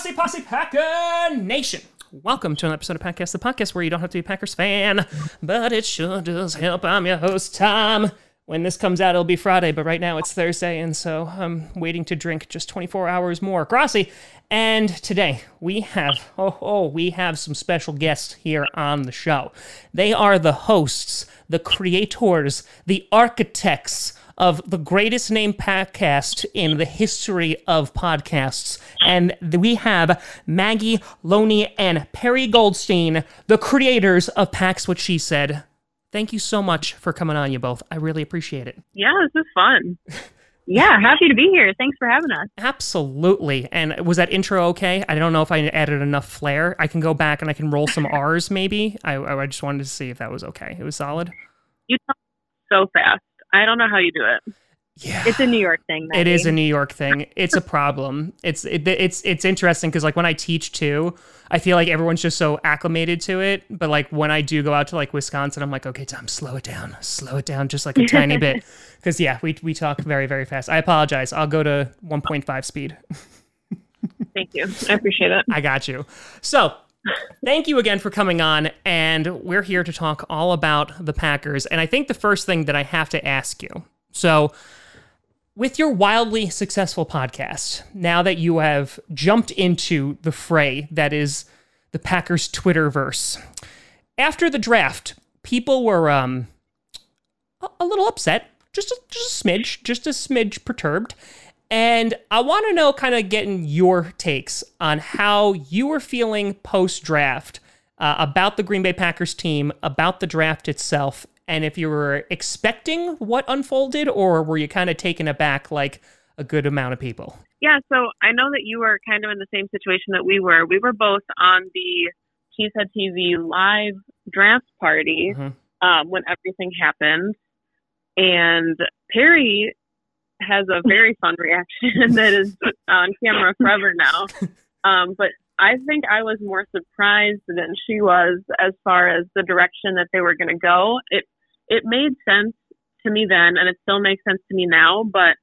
Crossy Posse Packer Nation. Welcome to an episode of Podcast, the podcast where you don't have to be a Packers fan, but it sure does help. I'm your host, Tom. When this comes out, it'll be Friday, but right now it's Thursday, and so I'm waiting to drink just 24 hours more. Grassy. And today we have, oh, oh, we have some special guests here on the show. They are the hosts, the creators, the architects of the greatest name podcast in the history of podcasts. And we have Maggie Loney and Perry Goldstein, the creators of Pax What She Said. Thank you so much for coming on, you both. I really appreciate it. Yeah, this is fun. Yeah, happy to be here. Thanks for having us. Absolutely. And was that intro okay? I don't know if I added enough flair. I can go back and I can roll some R's maybe. I, I just wanted to see if that was okay. It was solid. You talk so fast. I don't know how you do it. Yeah. It's a New York thing. Maggie. It is a New York thing. It's a problem. It's it, it's it's interesting because like when I teach too, I feel like everyone's just so acclimated to it. But like when I do go out to like Wisconsin, I'm like, okay, Tom, slow it down, slow it down just like a tiny bit, because yeah, we we talk very very fast. I apologize. I'll go to 1.5 speed. Thank you. I appreciate it. I got you. So thank you again for coming on. And we're here to talk all about the Packers. And I think the first thing that I have to ask you so, with your wildly successful podcast, now that you have jumped into the fray that is the Packers Twitterverse, after the draft, people were um, a little upset, just a, just a smidge, just a smidge perturbed. And I want to know, kind of getting your takes on how you were feeling post draft uh, about the Green Bay Packers team, about the draft itself, and if you were expecting what unfolded, or were you kind of taken aback like a good amount of people? Yeah, so I know that you were kind of in the same situation that we were. We were both on the Cheesehead TV live draft party mm-hmm. um, when everything happened. And Perry has a very fun reaction that is on camera forever now. Um, but I think I was more surprised than she was as far as the direction that they were going to go. It it made sense to me then, and it still makes sense to me now. But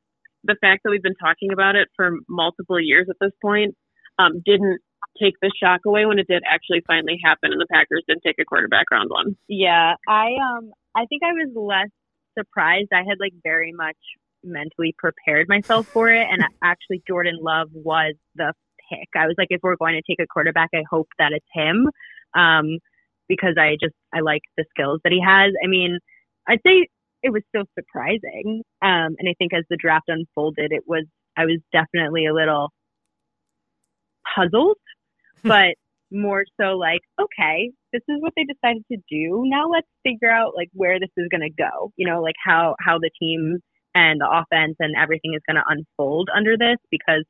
the fact that we've been talking about it for multiple years at this point um, didn't take the shock away when it did actually finally happen, and the Packers did take a quarterback round one. Yeah, I um, I think I was less surprised. I had like very much mentally prepared myself for it, and actually Jordan Love was the pick. I was like, if we're going to take a quarterback, I hope that it's him. Um, because I just I like the skills that he has. I mean, I'd say it was still surprising. Um, and I think as the draft unfolded, it was, I was definitely a little puzzled, but more so like, okay, this is what they decided to do. Now let's figure out like where this is going to go, you know, like how, how the team and the offense and everything is going to unfold under this because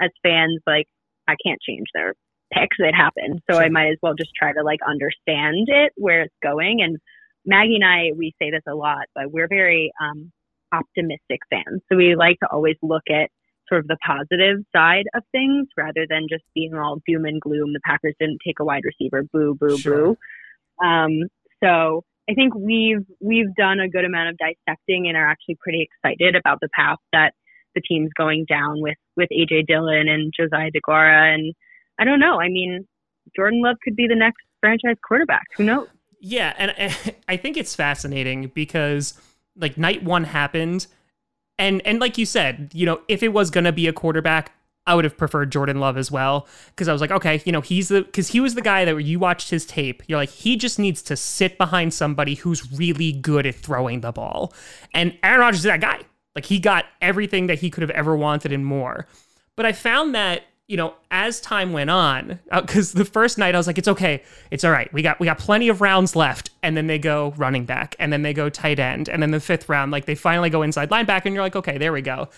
as fans, like I can't change their picks. It happened. So sure. I might as well just try to like understand it, where it's going. And Maggie and I, we say this a lot, but we're very um, optimistic fans. So we like to always look at sort of the positive side of things rather than just being all doom and gloom. The Packers didn't take a wide receiver, boo, boo, sure. boo. Um, so I think we've we've done a good amount of dissecting and are actually pretty excited about the path that the team's going down with with AJ Dillon and Josiah Deguara. And I don't know. I mean, Jordan Love could be the next franchise quarterback. Who knows? Yeah, and I think it's fascinating because like night one happened, and and like you said, you know, if it was gonna be a quarterback, I would have preferred Jordan Love as well because I was like, okay, you know, he's the because he was the guy that you watched his tape. You're like, he just needs to sit behind somebody who's really good at throwing the ball, and Aaron Rodgers is that guy. Like he got everything that he could have ever wanted and more. But I found that you know, as time went on, because uh, the first night I was like, it's okay, it's all right. We got we got plenty of rounds left, and then they go running back, and then they go tight end, and then the fifth round, like they finally go inside linebacker, and you're like, okay, there we go.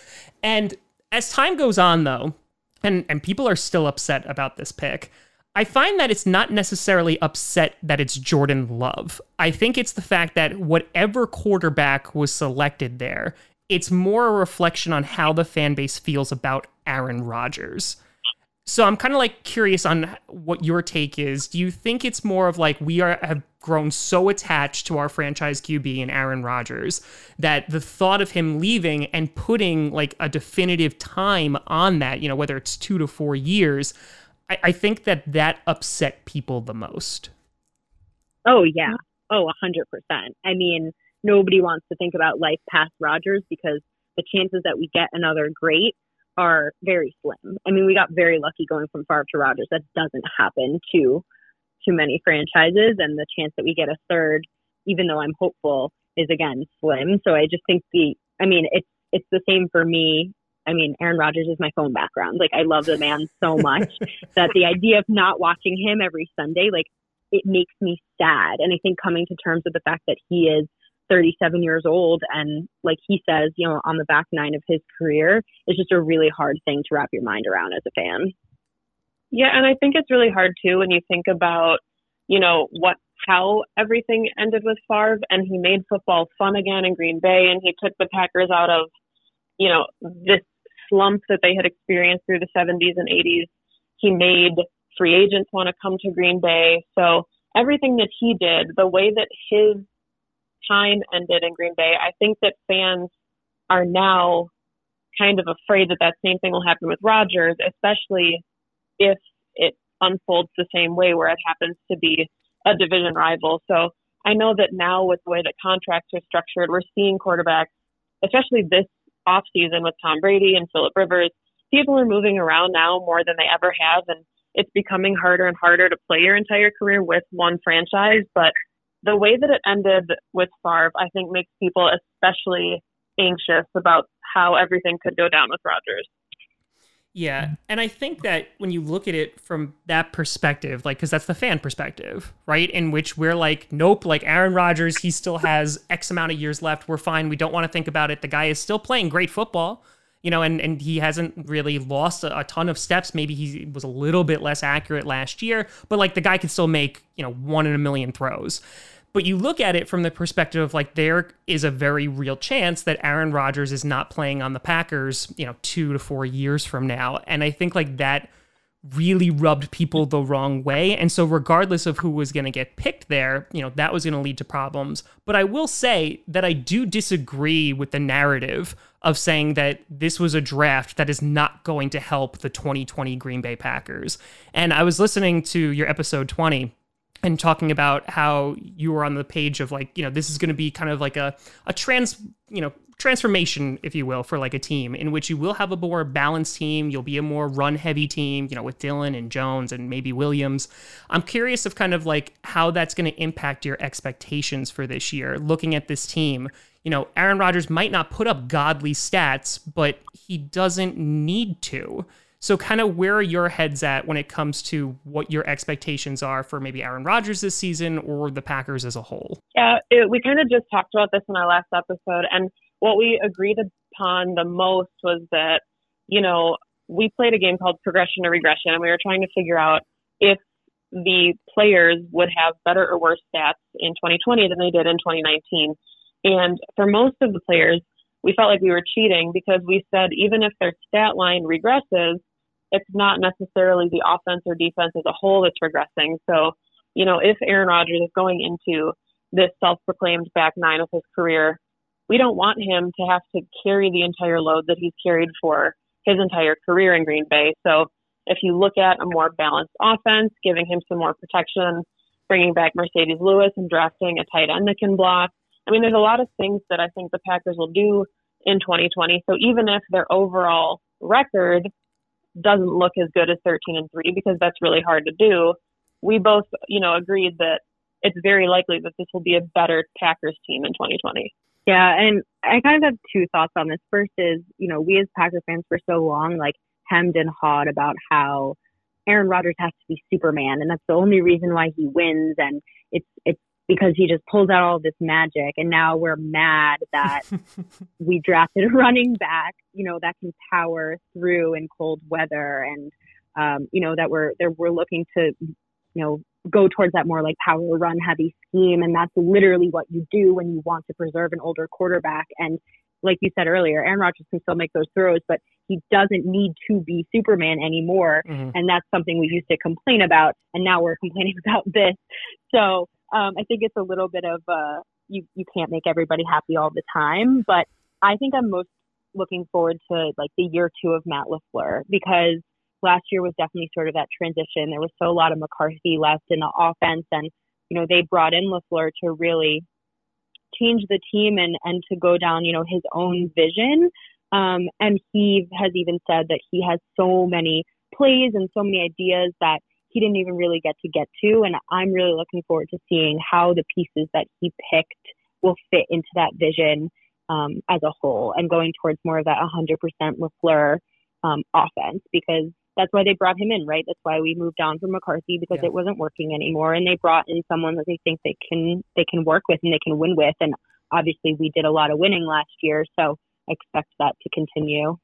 And as time goes on, though, and and people are still upset about this pick. I find that it's not necessarily upset that it's Jordan Love. I think it's the fact that whatever quarterback was selected there, it's more a reflection on how the fan base feels about Aaron Rodgers. So I'm kind of like curious on what your take is. Do you think it's more of like we are have grown so attached to our franchise QB and Aaron Rodgers that the thought of him leaving and putting like a definitive time on that, you know, whether it's two to four years, I, I think that that upset people the most. Oh yeah, oh a hundred percent. I mean, nobody wants to think about life past Rodgers because the chances that we get another great are very slim. I mean, we got very lucky going from Favre to Rodgers. That doesn't happen to too many franchises, and the chance that we get a third, even though I'm hopeful, is again slim. So I just think the, I mean, it's it's the same for me. I mean, Aaron Rodgers is my phone background. Like I love the man so much that the idea of not watching him every Sunday, like it makes me sad. And I think coming to terms with the fact that he is 37 years old and like he says, you know, on the back nine of his career is just a really hard thing to wrap your mind around as a fan. Yeah, and I think it's really hard too when you think about, you know, what how everything ended with Favre and he made football fun again in Green Bay and he took the Packers out of, you know, this slump that they had experienced through the 70s and 80s. He made free agents want to come to Green Bay. So everything that he did, the way that his time ended in Green Bay, I think that fans are now kind of afraid that that same thing will happen with Rodgers, especially if it unfolds the same way where it happens to be a division rival. So I know that now with the way that contracts are structured, we're seeing quarterbacks, especially this offseason with Tom Brady and Philip Rivers, people are moving around now more than they ever have. And it's becoming harder and harder to play your entire career with one franchise. But the way that it ended with Favre, I think makes people especially anxious about how everything could go down with Rodgers. Yeah. And I think that when you look at it from that perspective, like, because that's the fan perspective, right? In which we're like, nope, like Aaron Rodgers, he still has X amount of years left. We're fine. We don't want to think about it. The guy is still playing great football you know, and, and he hasn't really lost a, a, ton of steps. Maybe he was a little bit less accurate last year, but like the guy can still make, you know, one in a million throws. But you look at it from the perspective of like there is a very real chance that Aaron Rodgers is not playing on the Packers, you know, two to four years from now. And I think like that really rubbed people the wrong way. And so, regardless of who was going to get picked there, you know, that was going to lead to problems. But I will say that I do disagree with the narrative of saying that this was a draft that is not going to help the 2020 Green Bay Packers. And I was listening to your episode 20 and talking about how you were on the page of like, you know, this is going to be kind of like a, a trans, you know, transformation, if you will, for like a team in which you will have a more balanced team. You'll be a more run heavy team, you know, with Dillon and Jones and maybe Williams. I'm curious of kind of like how that's going to impact your expectations for this year, looking at this team you know, Aaron Rodgers might not put up godly stats, but he doesn't need to. So, kind of where are your heads at when it comes to what your expectations are for maybe Aaron Rodgers this season or the Packers as a whole? Yeah, it, we kind of just talked about this in our last episode. And what we agreed upon the most was that, you know, we played a game called progression or regression, and we were trying to figure out if the players would have better or worse stats in 2020 than they did in 2019. And for most of the players, we felt like we were cheating because we said even if their stat line regresses, it's not necessarily the offense or defense as a whole that's regressing. So, you know, if Aaron Rodgers is going into this self proclaimed back nine of his career, we don't want him to have to carry the entire load that he's carried for his entire career in Green Bay. So, if you look at a more balanced offense, giving him some more protection, bringing back Marcedes Lewis and drafting a tight end that can block, I mean, there's a lot of things that I think the Packers will do in 2020. So even if their overall record doesn't look as good as 13 and 3 because that's really hard to do, we both, you know, agreed that it's very likely that this will be a better Packers team in 2020. Yeah, and I kind of have two thoughts on this. First is, you know, we as Packer fans for so long like hemmed and hawed about how Aaron Rodgers has to be Superman and that's the only reason why he wins and it's it's because he just pulls out all this magic and now we're mad that we drafted a running back you know that can power through in cold weather and um, you know that we're that we're looking to you know go towards that more like power run heavy scheme and that's literally what you do when you want to preserve an older quarterback and like you said earlier, Aaron Rodgers can still make those throws, but he doesn't need to be Superman anymore. Mm-hmm. And that's something we used to complain about. And now we're complaining about this. So um, I think it's a little bit of uh, you, you can't make everybody happy all the time. But I think I'm most looking forward to like the year two of Matt LaFleur because last year was definitely sort of that transition. There was so a lot of McCarthy left in the offense and, you know, they brought in LaFleur to really change the team and, and to go down, you know, his own vision. Um, and he has even said that he has so many plays and so many ideas that he didn't even really get to get to. And I'm really looking forward to seeing how the pieces that he picked will fit into that vision um, as a whole and going towards more of that 100% LaFleur um, offense because that's why they brought him in, right? That's why we moved on from McCarthy because yeah. it wasn't working anymore, and they brought in someone that they think they can they can work with and they can win with. And obviously, we did a lot of winning last year, so I expect that to continue.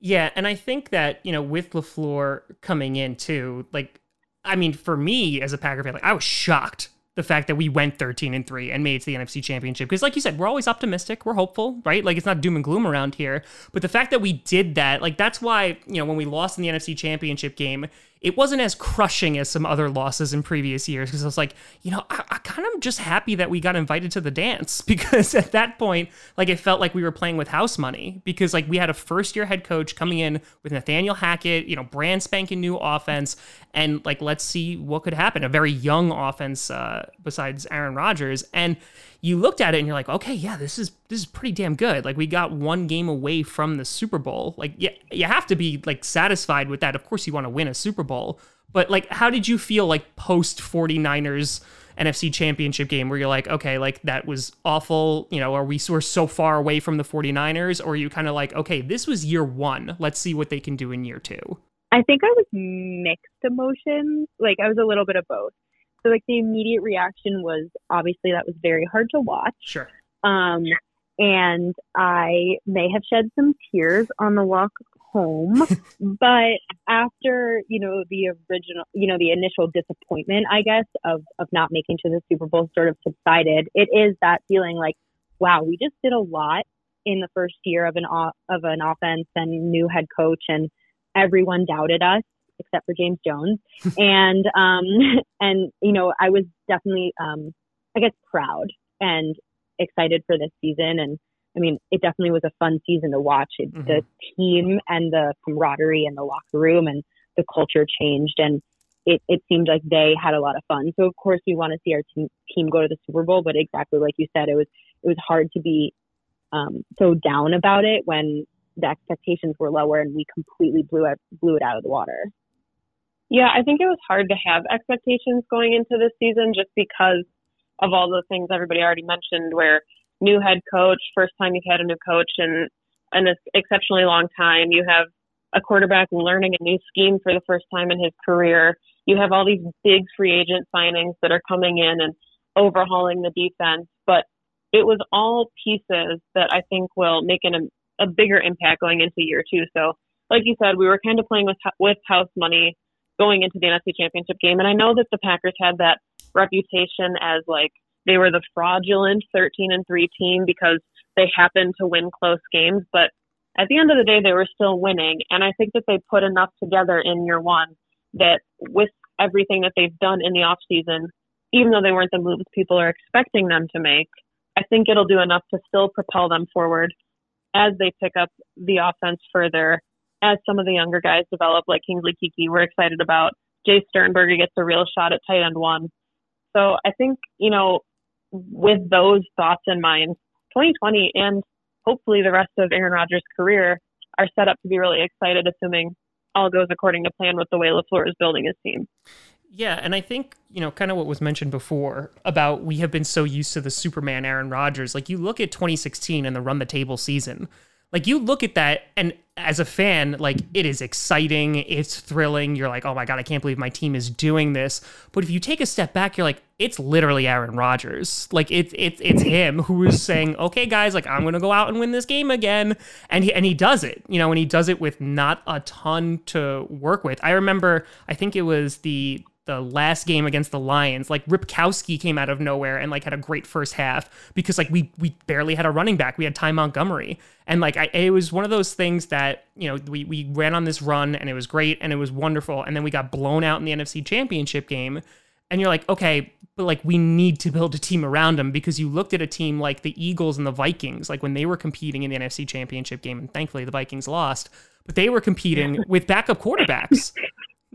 Yeah, and I think that you know with LaFleur coming in too, like I mean, for me as a Packer fan, like I was shocked the fact that we went 13 and 3 and made it to the NFC championship. Because, like you said, we're always optimistic, we're hopeful, right? Like, it's not doom and gloom around here. But the fact that we did that, like, that's why, you know, when we lost in the NFC championship game, it wasn't as crushing as some other losses in previous years because I was like, you know, I, I kind of just happy that we got invited to the dance because at that point, like it felt like we were playing with house money because like we had a first year head coach coming in with Nathaniel Hackett, you know, brand spanking new offense, and like let's see what could happen. A very young offense uh, besides Aaron Rodgers, and you looked at it and you're like, okay, yeah, this is this is pretty damn good. Like we got one game away from the Super Bowl. Like yeah, you have to be like satisfied with that. Of course you want to win a Super Bowl, but like how did you feel like post 49ers NFC championship game where you're like, okay, like that was awful, you know, are we we're so far away from the 49ers or are you kind of like, okay, this was year 1. Let's see what they can do in year 2. I think I was mixed emotions. Like I was a little bit of both. So like the immediate reaction was obviously that was very hard to watch. Sure. Um, and I may have shed some tears on the walk home, but after you know the original, you know the initial disappointment, I guess of of not making to the Super Bowl sort of subsided. It is that feeling like, wow, we just did a lot in the first year of an of an offense and new head coach, and everyone doubted us except for James Jones. and um, and you know, I was definitely um, I guess proud and excited for this season. And I mean, it definitely was a fun season to watch. It, mm-hmm. The team and the camaraderie and the locker room and the culture changed, and it, it seemed like they had a lot of fun. So of course, we want to see our team, team go to the Super Bowl, but exactly like you said, it was it was hard to be um, so down about it when the expectations were lower and we completely blew it blew it out of the water. Yeah, I think it was hard to have expectations going into this season just because of all the things everybody already mentioned, where new head coach, first time you've had a new coach in an exceptionally long time. You have a quarterback learning a new scheme for the first time in his career. You have all these big free agent signings that are coming in and overhauling the defense. But it was all pieces that I think will make an, a bigger impact going into year two. So, like you said, we were kind of playing with with house money going into the NFC Championship game. And I know that the Packers had that reputation as like they were the fraudulent 13 and 3 team because they happened to win close games, but at the end of the day they were still winning and I think that they put enough together in year 1 that with everything that they've done in the off season, even though they weren't the moves people are expecting them to make, I think it'll do enough to still propel them forward as they pick up the offense further as some of the younger guys develop, like Kingsley Keke, we're excited about. Jace Sternberger gets a real shot at tight end one. So I think, you know, with those thoughts in mind, 2020 and hopefully the rest of Aaron Rodgers' career are set up to be really excited, assuming all goes according to plan with the way LaFleur is building his team. Yeah, and I think, you know, kind of what was mentioned before about we have been so used to the Superman Aaron Rodgers. Like you look at 2016 and the run the table season. Like you look at that and as a fan, like it is exciting, it's thrilling. You're like, oh my god, I can't believe my team is doing this. But if you take a step back, you're like, it's literally Aaron Rodgers. Like it's it's it's him who is saying, okay, guys, like I'm gonna go out and win this game again, and he and he does it. You know, and he does it with not a ton to work with. I remember, I think it was the the last game against the Lions, like Ripkowski came out of nowhere and like had a great first half because like we we barely had a running back. We had Ty Montgomery. And like I, it was one of those things that, you know, we we ran on this run and it was great and it was wonderful. And then we got blown out in the NFC championship game. And you're like, okay, but like we need to build a team around them because you looked at a team like the Eagles and the Vikings, like when they were competing in the NFC championship game, and thankfully the Vikings lost, but they were competing with backup quarterbacks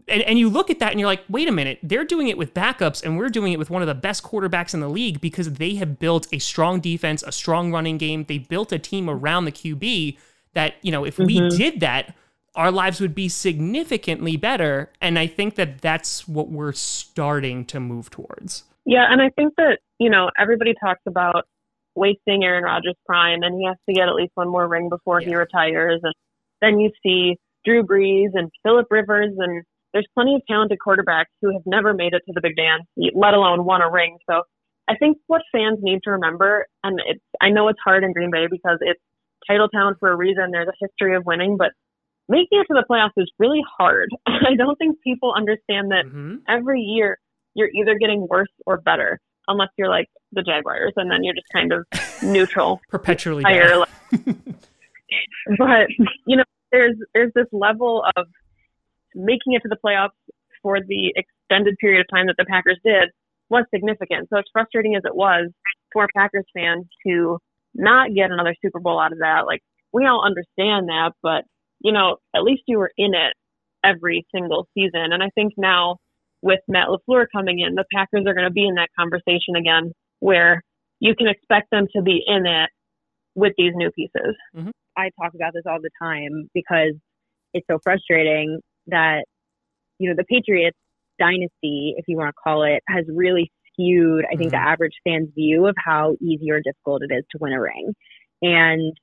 and, and you look at that and you're like, wait a minute, they're doing it with backups and we're doing it with one of the best quarterbacks in the league because they have built a strong defense, a strong running game. They built a team around the QB that, you know, if mm-hmm. we did that, our lives would be significantly better. And I think that that's what we're starting to move towards. Yeah. And I think that, you know, everybody talks about wasting Aaron Rodgers' prime and he has to get at least one more ring before yeah. he retires. And then you see Drew Brees and Philip Rivers and there's plenty of talented quarterbacks who have never made it to the big dance, let alone won a ring. So I think what fans need to remember, and it's, I know it's hard in Green Bay because it's title town for a reason. There's a history of winning, but making it to the playoffs is really hard. I don't think people understand that mm-hmm. every year you're either getting worse or better, unless you're like the Jaguars, and then you're just kind of neutral, perpetually. Higher, but you know, there's there's this level of making it to the playoffs for the extended period of time that the Packers did was significant. So as frustrating as it was for a Packers fan to not get another Super Bowl out of that, like we all understand that, but you know, at least you were in it every single season. And I think now with Matt LaFleur coming in, the Packers are going to be in that conversation again where you can expect them to be in it with these new pieces. Mm-hmm. I talk about this all the time because it's so frustrating that, you know, the Patriots dynasty, if you want to call it, has really skewed, I think, mm-hmm. the average fan's view of how easy or difficult it is to win a ring. And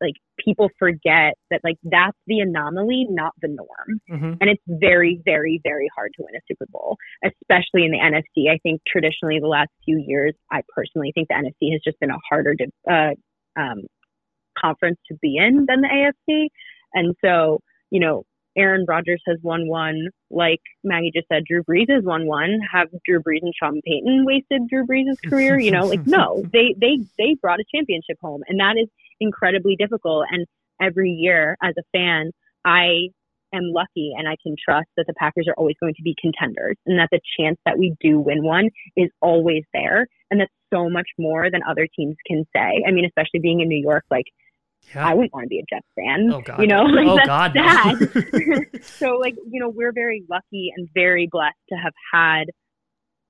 like people forget that like that's the anomaly, not the norm. Mm-hmm. And it's very, very, very hard to win a Super Bowl, especially in the NFC. I think traditionally the last few years, I personally think the NFC has just been a harder to, uh, um, conference to be in than the AFC. And so, you know, Aaron Rodgers has won one, like Maggie just said, Drew Brees has won one. Have Drew Brees and Sean Payton wasted Drew Brees' career? You know, like no, they they they brought a championship home, and that is incredibly difficult. And every year, as a fan, I am lucky and I can trust that the Packers are always going to be contenders, and that the chance that we do win one is always there, and that's so much more than other teams can say. I mean, especially being in New York, like yeah. I wouldn't want to be a Jets fan. Oh God, you know, like oh, that's God, sad. so like, you know, we're very lucky and very blessed to have had,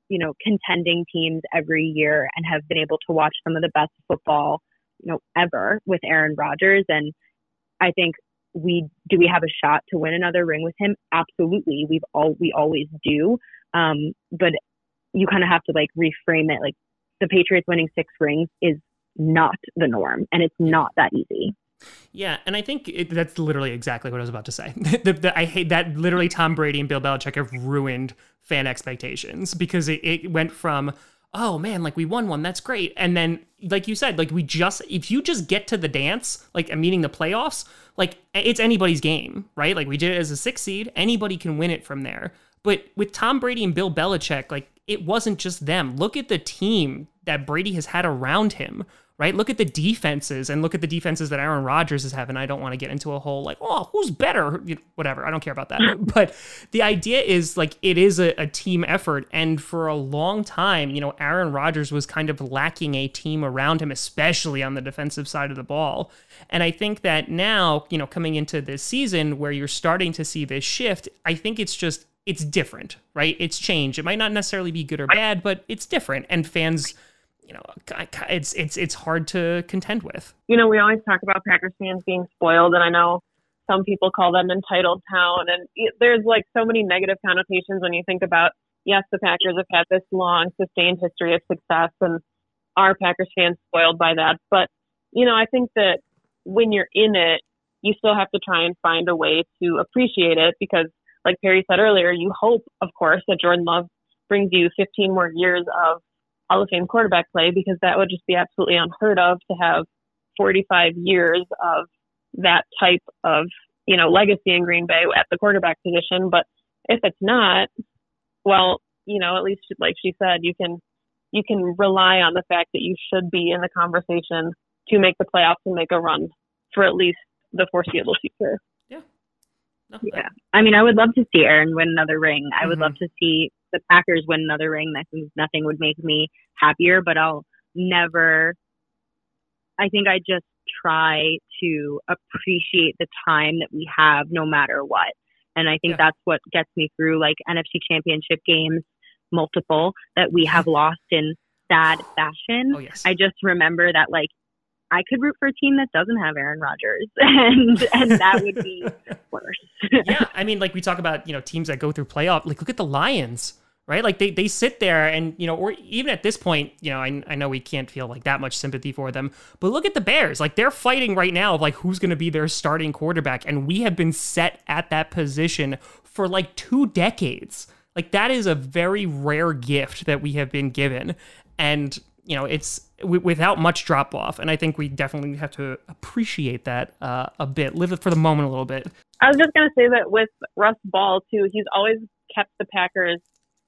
you know, contending teams every year and have been able to watch some of the best football, you know, ever with Aaron Rodgers. And I think we do we have a shot to win another ring with him? Absolutely. We've all we always do. Um, but you kind of have to like reframe it like the Patriots winning six rings is not the norm and it's not that easy. Yeah, and I think it, that's literally exactly what I was about to say. the, the, I hate that literally Tom Brady and Bill Belichick have ruined fan expectations because it, it went from oh man, like we won one, that's great, and then like you said, like we just if you just get to the dance, like meaning the playoffs, like it's anybody's game, right? Like we did it as a six seed, anybody can win it from there. But with Tom Brady and Bill Belichick, like it wasn't just them. Look at the team that Brady has had around him, right? Look at the defenses and look at the defenses that Aaron Rodgers is having. I don't want to get into a whole like, oh, who's better? Whatever. I don't care about that. but the idea is like it is a, a, team effort. And for a long time, you know, Aaron Rodgers was kind of lacking a team around him, especially on the defensive side of the ball. And I think that now, you know, coming into this season where you're starting to see this shift, I think it's just it's different, right? It's changed. It might not necessarily be good or bad, but it's different. And fans you know, it's it's it's hard to contend with. You know, we always talk about Packers fans being spoiled, and I know some people call them entitled town, and there's like so many negative connotations when you think about. Yes, the Packers have had this long, sustained history of success, and are Packers fans spoiled by that? But you know, I think that when you're in it, you still have to try and find a way to appreciate it because, like Perry said earlier, you hope, of course, that Jordan Love brings you 15 more years of Hall of Fame quarterback play because that would just be absolutely unheard of to have 45 years of that type of, you know, legacy in Green Bay at the quarterback position. But if it's not, well, you know, at least like she said, you can you can rely on the fact that you should be in the conversation to make the playoffs and make a run for at least the foreseeable future. Yeah. No, yeah. I, I mean, I would love to see Aaron win another ring. I mm-hmm. would love to see the Packers win another ring. Think nothing would make me happier, but I'll never. I think I just try to appreciate the time that we have no matter what. And I think yeah. that's what gets me through like NFC championship games, multiple that we have mm-hmm. lost in sad fashion. Oh, yes. I just remember that like I could root for a team that doesn't have Aaron Rodgers, and and that would be worse. yeah, I mean, like we talk about, you know, teams that go through playoff. Like, look at the Lions right? Like they, they sit there and, you know, or even at this point, you know, I, I know we can't feel like that much sympathy for them, but look at the Bears. Like they're fighting right now of like who's going to be their starting quarterback. And we have been set at that position for like two decades. Like that is a very rare gift that we have been given. And, you know, it's w- without much drop off. And I think we definitely have to appreciate that uh, a bit, live it for the moment a little bit. I was just to say that with Russ Ball, too, he's always kept the Packers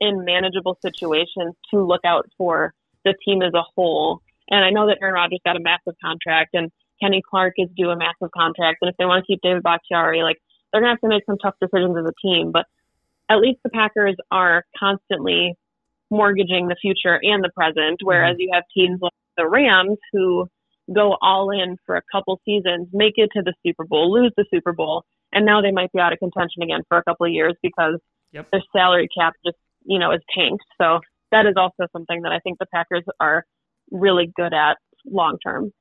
in manageable situations to look out for the team as a whole. And I know that Aaron Rodgers got a massive contract and Kenny Clark is due a massive contract. And if they want to keep David Bakhtiari, like they're going to have to make some tough decisions as a team. But at least the Packers are constantly mortgaging the future and the present, whereas mm-hmm. you have teams like the Rams who go all in for a couple seasons, make it to the Super Bowl, lose the Super Bowl, and now they might be out of contention again for a couple of years because yep. their salary cap just you know, is tanked. So that is also something that I think the Packers are really good at long term.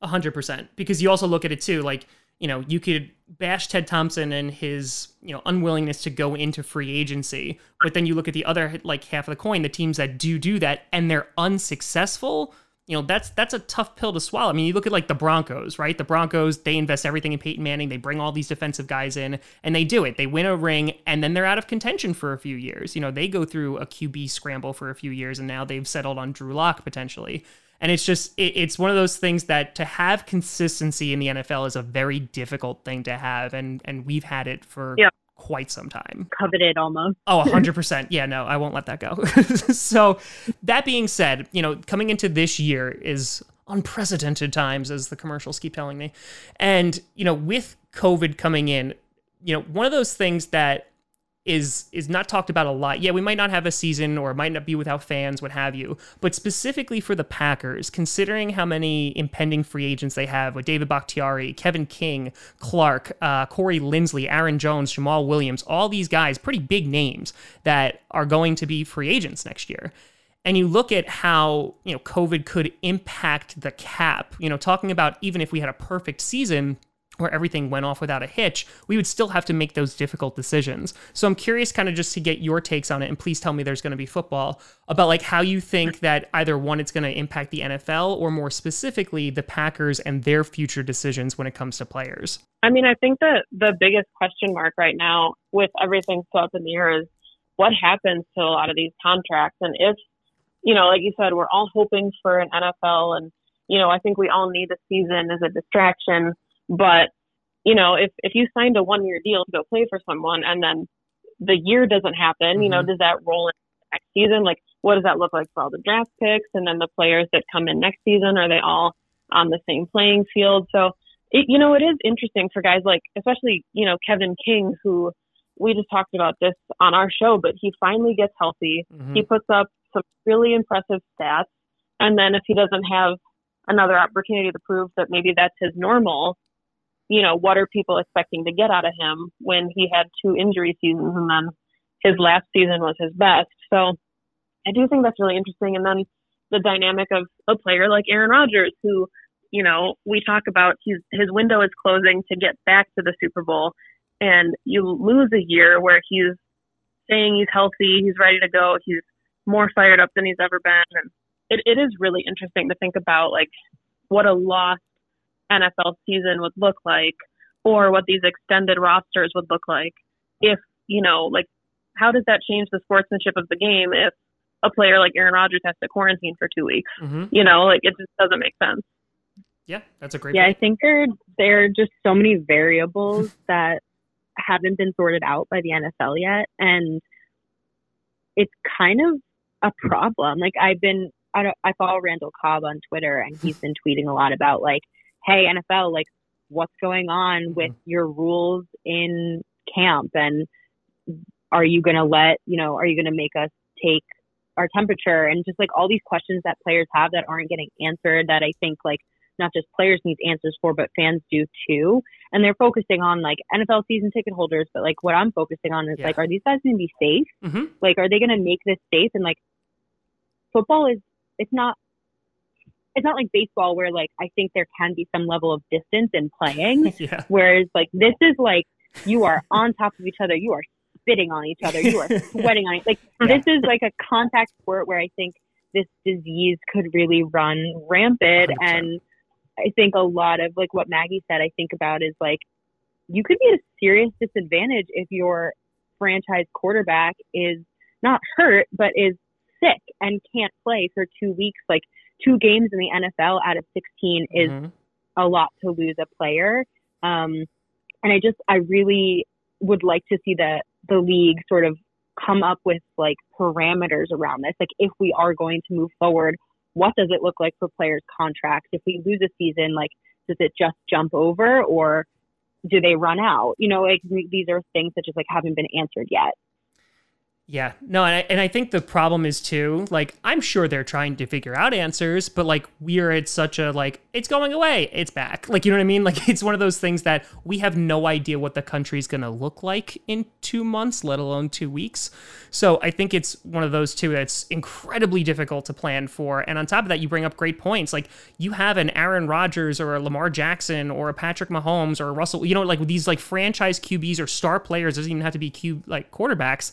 A hundred percent. Because you also look at it too, like, you know, you could bash Ted Thompson and his, you know, unwillingness to go into free agency, but then you look at the other like half of the coin, the teams that do do that and they're unsuccessful you know that's that's a tough pill to swallow. I mean, you look at like the Broncos, right? The Broncos they invest everything in Peyton Manning. They bring all these defensive guys in, and they do it. They win a ring, and then they're out of contention for a few years. You know, they go through a QB scramble for a few years, and now they've settled on Drew Lock potentially. And it's just it, it's one of those things that to have consistency in the NFL is a very difficult thing to have, and and we've had it for yeah quite some time. Coveted almost. oh, 100%. Yeah, no, I won't let that go. so, that being said, you know, coming into this year is unprecedented times, as the commercials keep telling me. And, you know, with COVID coming in, you know, one of those things that is is not talked about a lot. Yeah, we might not have a season or might not be without fans, what have you. But specifically for the Packers, considering how many impending free agents they have with David Bakhtiari, Kevin King, Clark, uh, Corey Linsley, Aaron Jones, Jamaal Williams, all these guys, pretty big names that are going to be free agents next year and you look at how you know covid could impact the cap you know talking about even if we had a perfect season where everything went off without a hitch, we would still have to make those difficult decisions. So I'm curious kind of just to get your takes on it and please tell me there's going to be football about like how you think that either one it's going to impact the NFL or more specifically the Packers and their future decisions when it comes to players. I mean, I think that the biggest question mark right now with everything so up in the air is what happens to a lot of these contracts and if you know, like you said, we're all hoping for an NFL and you know, I think we all need the season as a distraction but, you know, if, if you signed a one year deal to go play for someone and then the year doesn't happen, mm-hmm. you know, mm-hmm. does that roll in next season? Like, what does that look like for all the draft picks? And then the players that come in next season, are they all on the same playing field? So, it, you know, it is interesting for guys like, especially, you know, Kevin King, who we just talked about this on our show, but he finally gets healthy. Mm-hmm. He puts up some really impressive stats. And then if he doesn't have another opportunity to prove that maybe that's his normal, you know, what are people expecting to get out of him when he had two injury seasons and then his last season was his best. So I do think that's really interesting. And then the dynamic of a player like Aaron Rodgers, who, you know, we talk about he's, his window is closing to get back to the Super Bowl. And you lose a year where he's saying he's healthy, he's ready to go, he's more fired up than he's ever been. And it, it is really interesting to think about like what a loss NFL season would look like or what these extended rosters would look like if, you know, like how does that change the sportsmanship of the game if a player like Aaron Rodgers has to quarantine for two weeks? Mm-hmm. You know, like it just doesn't make sense. Yeah, that's a great. Yeah, point. I think there there are just so many variables that haven't been sorted out by the NFL yet, and it's kind of a problem. Like I've been, I, don't, I follow Randall Cobb on Twitter, and he's been tweeting a lot about like, hey NFL, like what's going on mm-hmm. with your rules in camp, and are you going to let, you know, are you going to make us take our temperature and just like all these questions that players have that aren't getting answered that I think like not just players need answers for, but fans do too. And they're focusing on like NFL season ticket holders, but like what I'm focusing on is yeah. like, are these guys going to be safe? Mm-hmm. Like, are they going to make this safe? And like, football is it's not it's not like baseball where like I think there can be some level of distance in playing. yeah. Whereas like this is like you are on top of each other, you are spitting on each other, you are sweating on it. Like yeah. this is like a contact sport where I think this disease could really run rampant 100%. and I think a lot of like what Maggie said, I think about is like you could be at a serious disadvantage if your franchise quarterback is not hurt, but is sick and can't play for two weeks. Like two games in the NFL out of 16 is mm-hmm. a lot to lose a player. Um, and I just, I really would like to see the, the league sort of come up with like parameters around this. Like if we are going to move forward what does it look like for players' contracts? If we lose a season, like, does it just jump over or do they run out? You know, like these are things that just like haven't been answered yet. Yeah, no, and I, and I think the problem is too, like, I'm sure they're trying to figure out answers, but like, we're at such a, like, it's going away, it's back. Like, you know what I mean? Like, it's one of those things that we have no idea what the country's going to look like in two months, let alone two weeks. So I think it's one of those two that's incredibly difficult to plan for. And on top of that, you bring up great points. Like, you have an Aaron Rodgers or a Lamar Jackson or a Patrick Mahomes or a Russell, you know, like these like franchise QBs or star players, doesn't even have to be Q like quarterbacks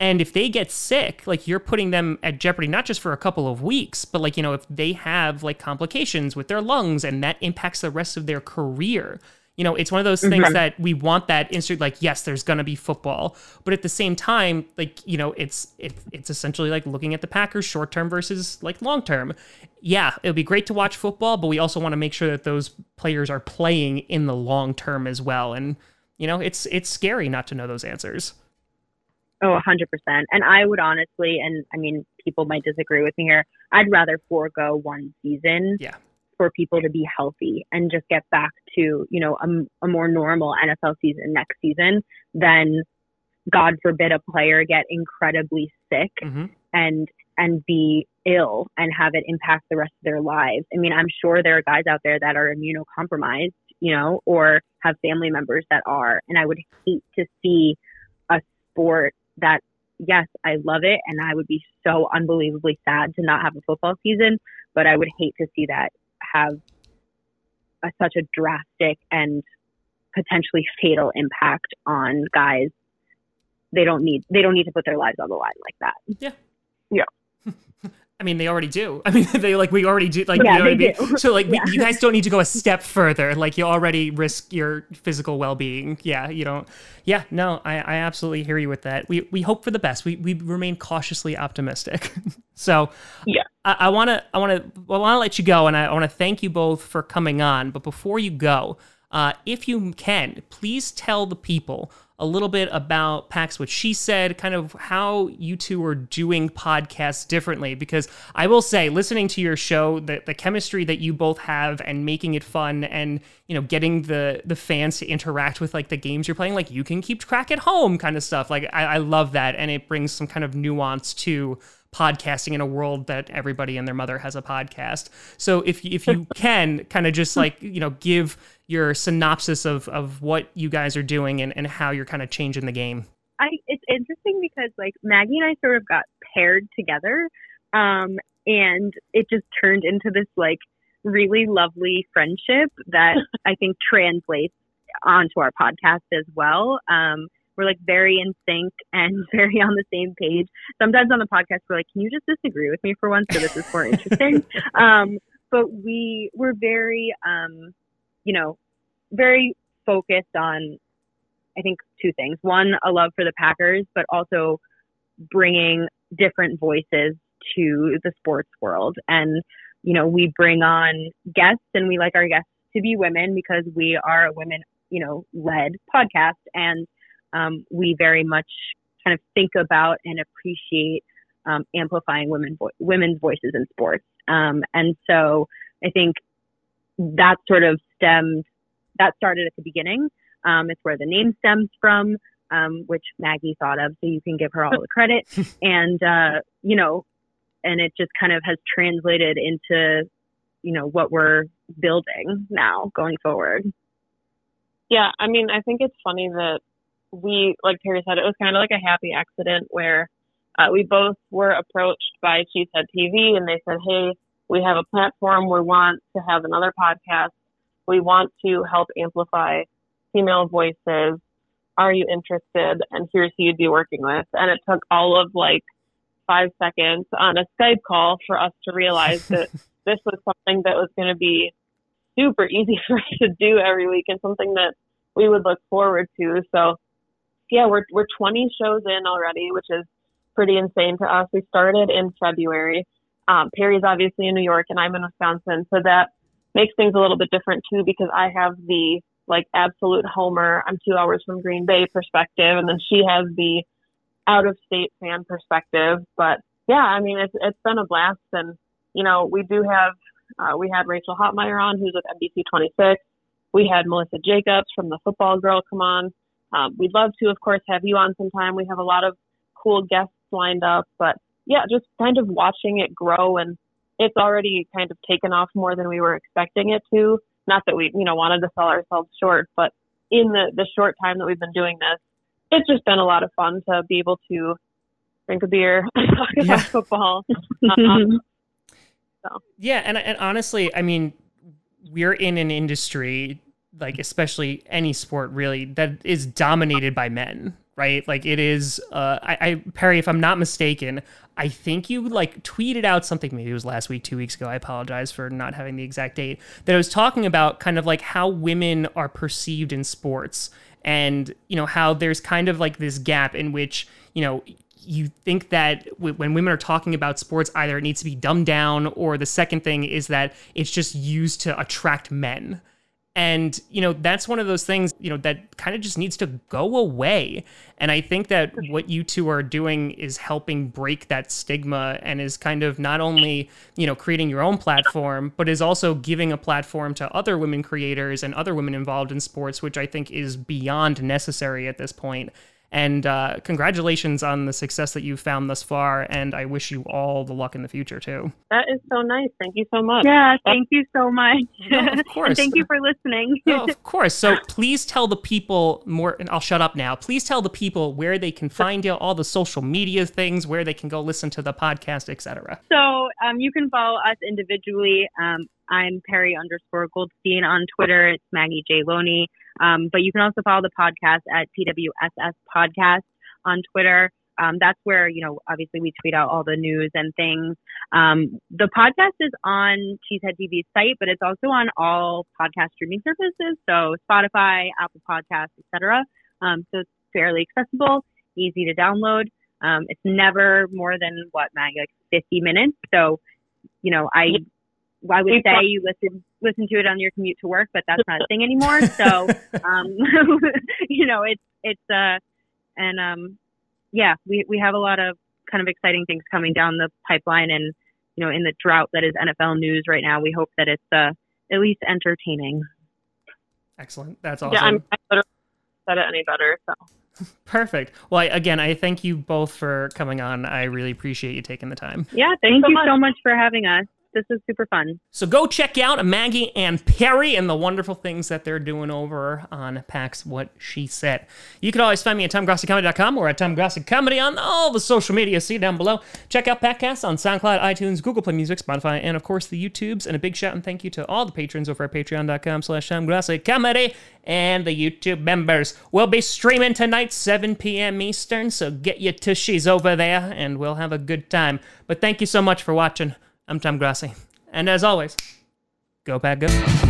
and if they get sick, like you're putting them at jeopardy, not just for a couple of weeks, but like, you know, if they have like complications with their lungs and that impacts the rest of their career. You know, it's one of those things mm-hmm. that we want that instant, like, yes, there's gonna be football, but at the same time, like, you know, it's it, it's essentially like looking at the Packers short term versus like long term. Yeah, it'll be great to watch football, but we also want to make sure that those players are playing in the long term as well. And you know, it's it's scary not to know those answers. Oh, 100%. And I would honestly, and I mean, people might disagree with me here, I'd rather forego one season yeah. for people to be healthy and just get back to, you know, a, a more normal NFL season next season than, God forbid, a player get incredibly sick mm-hmm. and and be ill and have it impact the rest of their lives. I mean, I'm sure there are guys out there that are immunocompromised, you know, or have family members that are. And I would hate to see a sport that yes, I love it and I would be so unbelievably sad to not have a football season, but I would hate to see that have a, such a drastic and potentially fatal impact on guys. They don't need they don't need to put their lives on the line like that. Yeah. Yeah. I mean, they already do. I mean, they like we already do. Like, yeah, you know what I mean? Do. So, like, yeah. we, you guys don't need to go a step further. Like, you already risk your physical well being. Yeah, you don't. Yeah, no, I, I absolutely hear you with that. We we hope for the best. We we remain cautiously optimistic. so, yeah, I want to I want to well, I want to let you go, and I want to thank you both for coming on. But before you go, uh, if you can, please tell the people a little bit about Pax, what she said, kind of how you two are doing podcasts differently. Because I will say, listening to your show, the, the chemistry that you both have and making it fun and, you know, getting the the fans to interact with like the games you're playing, like you can keep track at home kind of stuff. Like I, I love that. And it brings some kind of nuance to podcasting in a world that everybody and their mother has a podcast. So if if you can kind of just like, you know, give your synopsis of, of what you guys are doing and, and how you're kind of changing the game. I it's interesting because like Maggie and I sort of got paired together. Um, and it just turned into this like really lovely friendship that I think translates onto our podcast as well. Um, we're like very in sync and very on the same page. Sometimes on the podcast, we're like, can you just disagree with me for once? So this is more interesting. um, but we were very, um, you know, very focused on, I think, two things. One, a love for the Packers, but also bringing different voices to the sports world. And, you know, we bring on guests and we like our guests to be women because we are a women, you know, led podcast. And um, we very much kind of think about and appreciate um, amplifying women vo- women's voices in sports. Um, and so I think that sort of stemmed that started at the beginning. Um, it's where the name stems from, um, which Maggie thought of, so you can give her all the credit. and uh, you know, and it just kind of has translated into you know what we're building now going forward. Yeah, I mean, I think it's funny that we, like Terry said, it was kind of like a happy accident where uh, we both were approached by Cheesehead TV and they said, hey, we have a platform. We want to have another podcast. We want to help amplify female voices. Are you interested? And here's who you'd be working with. And it took all of like five seconds on a Skype call for us to realize that this was something that was going to be super easy for us to do every week and something that we would look forward to. So yeah, we're, we're 20 shows in already, which is pretty insane to us. We started in February. Um, Perry's obviously in New York and I'm in Wisconsin. So that makes things a little bit different too because I have the like absolute homer, I'm two hours from Green Bay perspective. And then she has the out of state fan perspective. But yeah, I mean, it's, it's been a blast. And, you know, we do have, uh, we had Rachel Hotmeyer on who's with NBC 26. We had Melissa Jacobs from the football girl come on. Um, we'd love to, of course, have you on sometime. We have a lot of cool guests lined up, but yeah, just kind of watching it grow and it's already kind of taken off more than we were expecting it to. Not that we, you know, wanted to sell ourselves short, but in the, the short time that we've been doing this, it's just been a lot of fun to be able to drink a beer, talk about yeah. football. Um, so. Yeah, and and honestly, I mean, we're in an industry like especially any sport really that is dominated by men right like it is uh I, I perry if i'm not mistaken i think you like tweeted out something maybe it was last week two weeks ago i apologize for not having the exact date that i was talking about kind of like how women are perceived in sports and you know how there's kind of like this gap in which you know you think that when women are talking about sports, either it needs to be dumbed down, or the second thing is that it's just used to attract men. And, you know, that's one of those things, you know, that kind of just needs to go away. And I think that what you two are doing is helping break that stigma and is kind of not only, you know, creating your own platform, but is also giving a platform to other women creators and other women involved in sports, which I think is beyond necessary at this point. And uh, congratulations on the success that you've found thus far. And I wish you all the luck in the future, too. That is so nice. Thank you so much. Yeah, thank you so much. No, of course. thank you for listening. no, of course. So please tell the people more, and I'll shut up now. Please tell the people where they can find you, all the social media things, where they can go listen to the podcast, etc. So um, you can follow us individually. Um, I'm Perry underscore Goldstein on Twitter. It's Maggie J. Loney. Um, but you can also follow the podcast at PWSS Podcast on Twitter. Um, that's where, you know, obviously we tweet out all the news and things. Um, the podcast is on Cheesehead TV's site, but it's also on all podcast streaming services. So Spotify, Apple Podcasts, etc. Um, so it's fairly accessible, easy to download. Um, it's never more than what, Maggie, like 50 minutes. So, you know, I I would say you listen listen to it on your commute to work, but that's not a thing anymore. So, um, you know, it's it's uh, and um, yeah, we we have a lot of kind of exciting things coming down the pipeline, and you know, in the drought that is NFL news right now, we hope that it's uh, at least entertaining. Excellent. That's awesome. Yeah, I'm, I literally said it any better. So. Perfect. Well, I, again, I thank you both for coming on. I really appreciate you taking the time. Yeah, thank so you much. so much for having us this is super fun. So go check out Maggie and Perry and the wonderful things that they're doing over on PAX What She Said. You can always find me at TomGrassiComedy.com or at Tom Grassi Comedy on all the social media. See down below. Check out Packcast on SoundCloud, iTunes, Google Play Music, Spotify, and of course the YouTubes. And a big shout and thank you to all the patrons over at Patreon.com slash Tom Grassi Comedy and the YouTube members. We'll be streaming tonight, 7 p.m. Eastern, so get your tushies over there and we'll have a good time. But thank you so much for watching. I'm Tom Grassi. And as always, go Pack Go.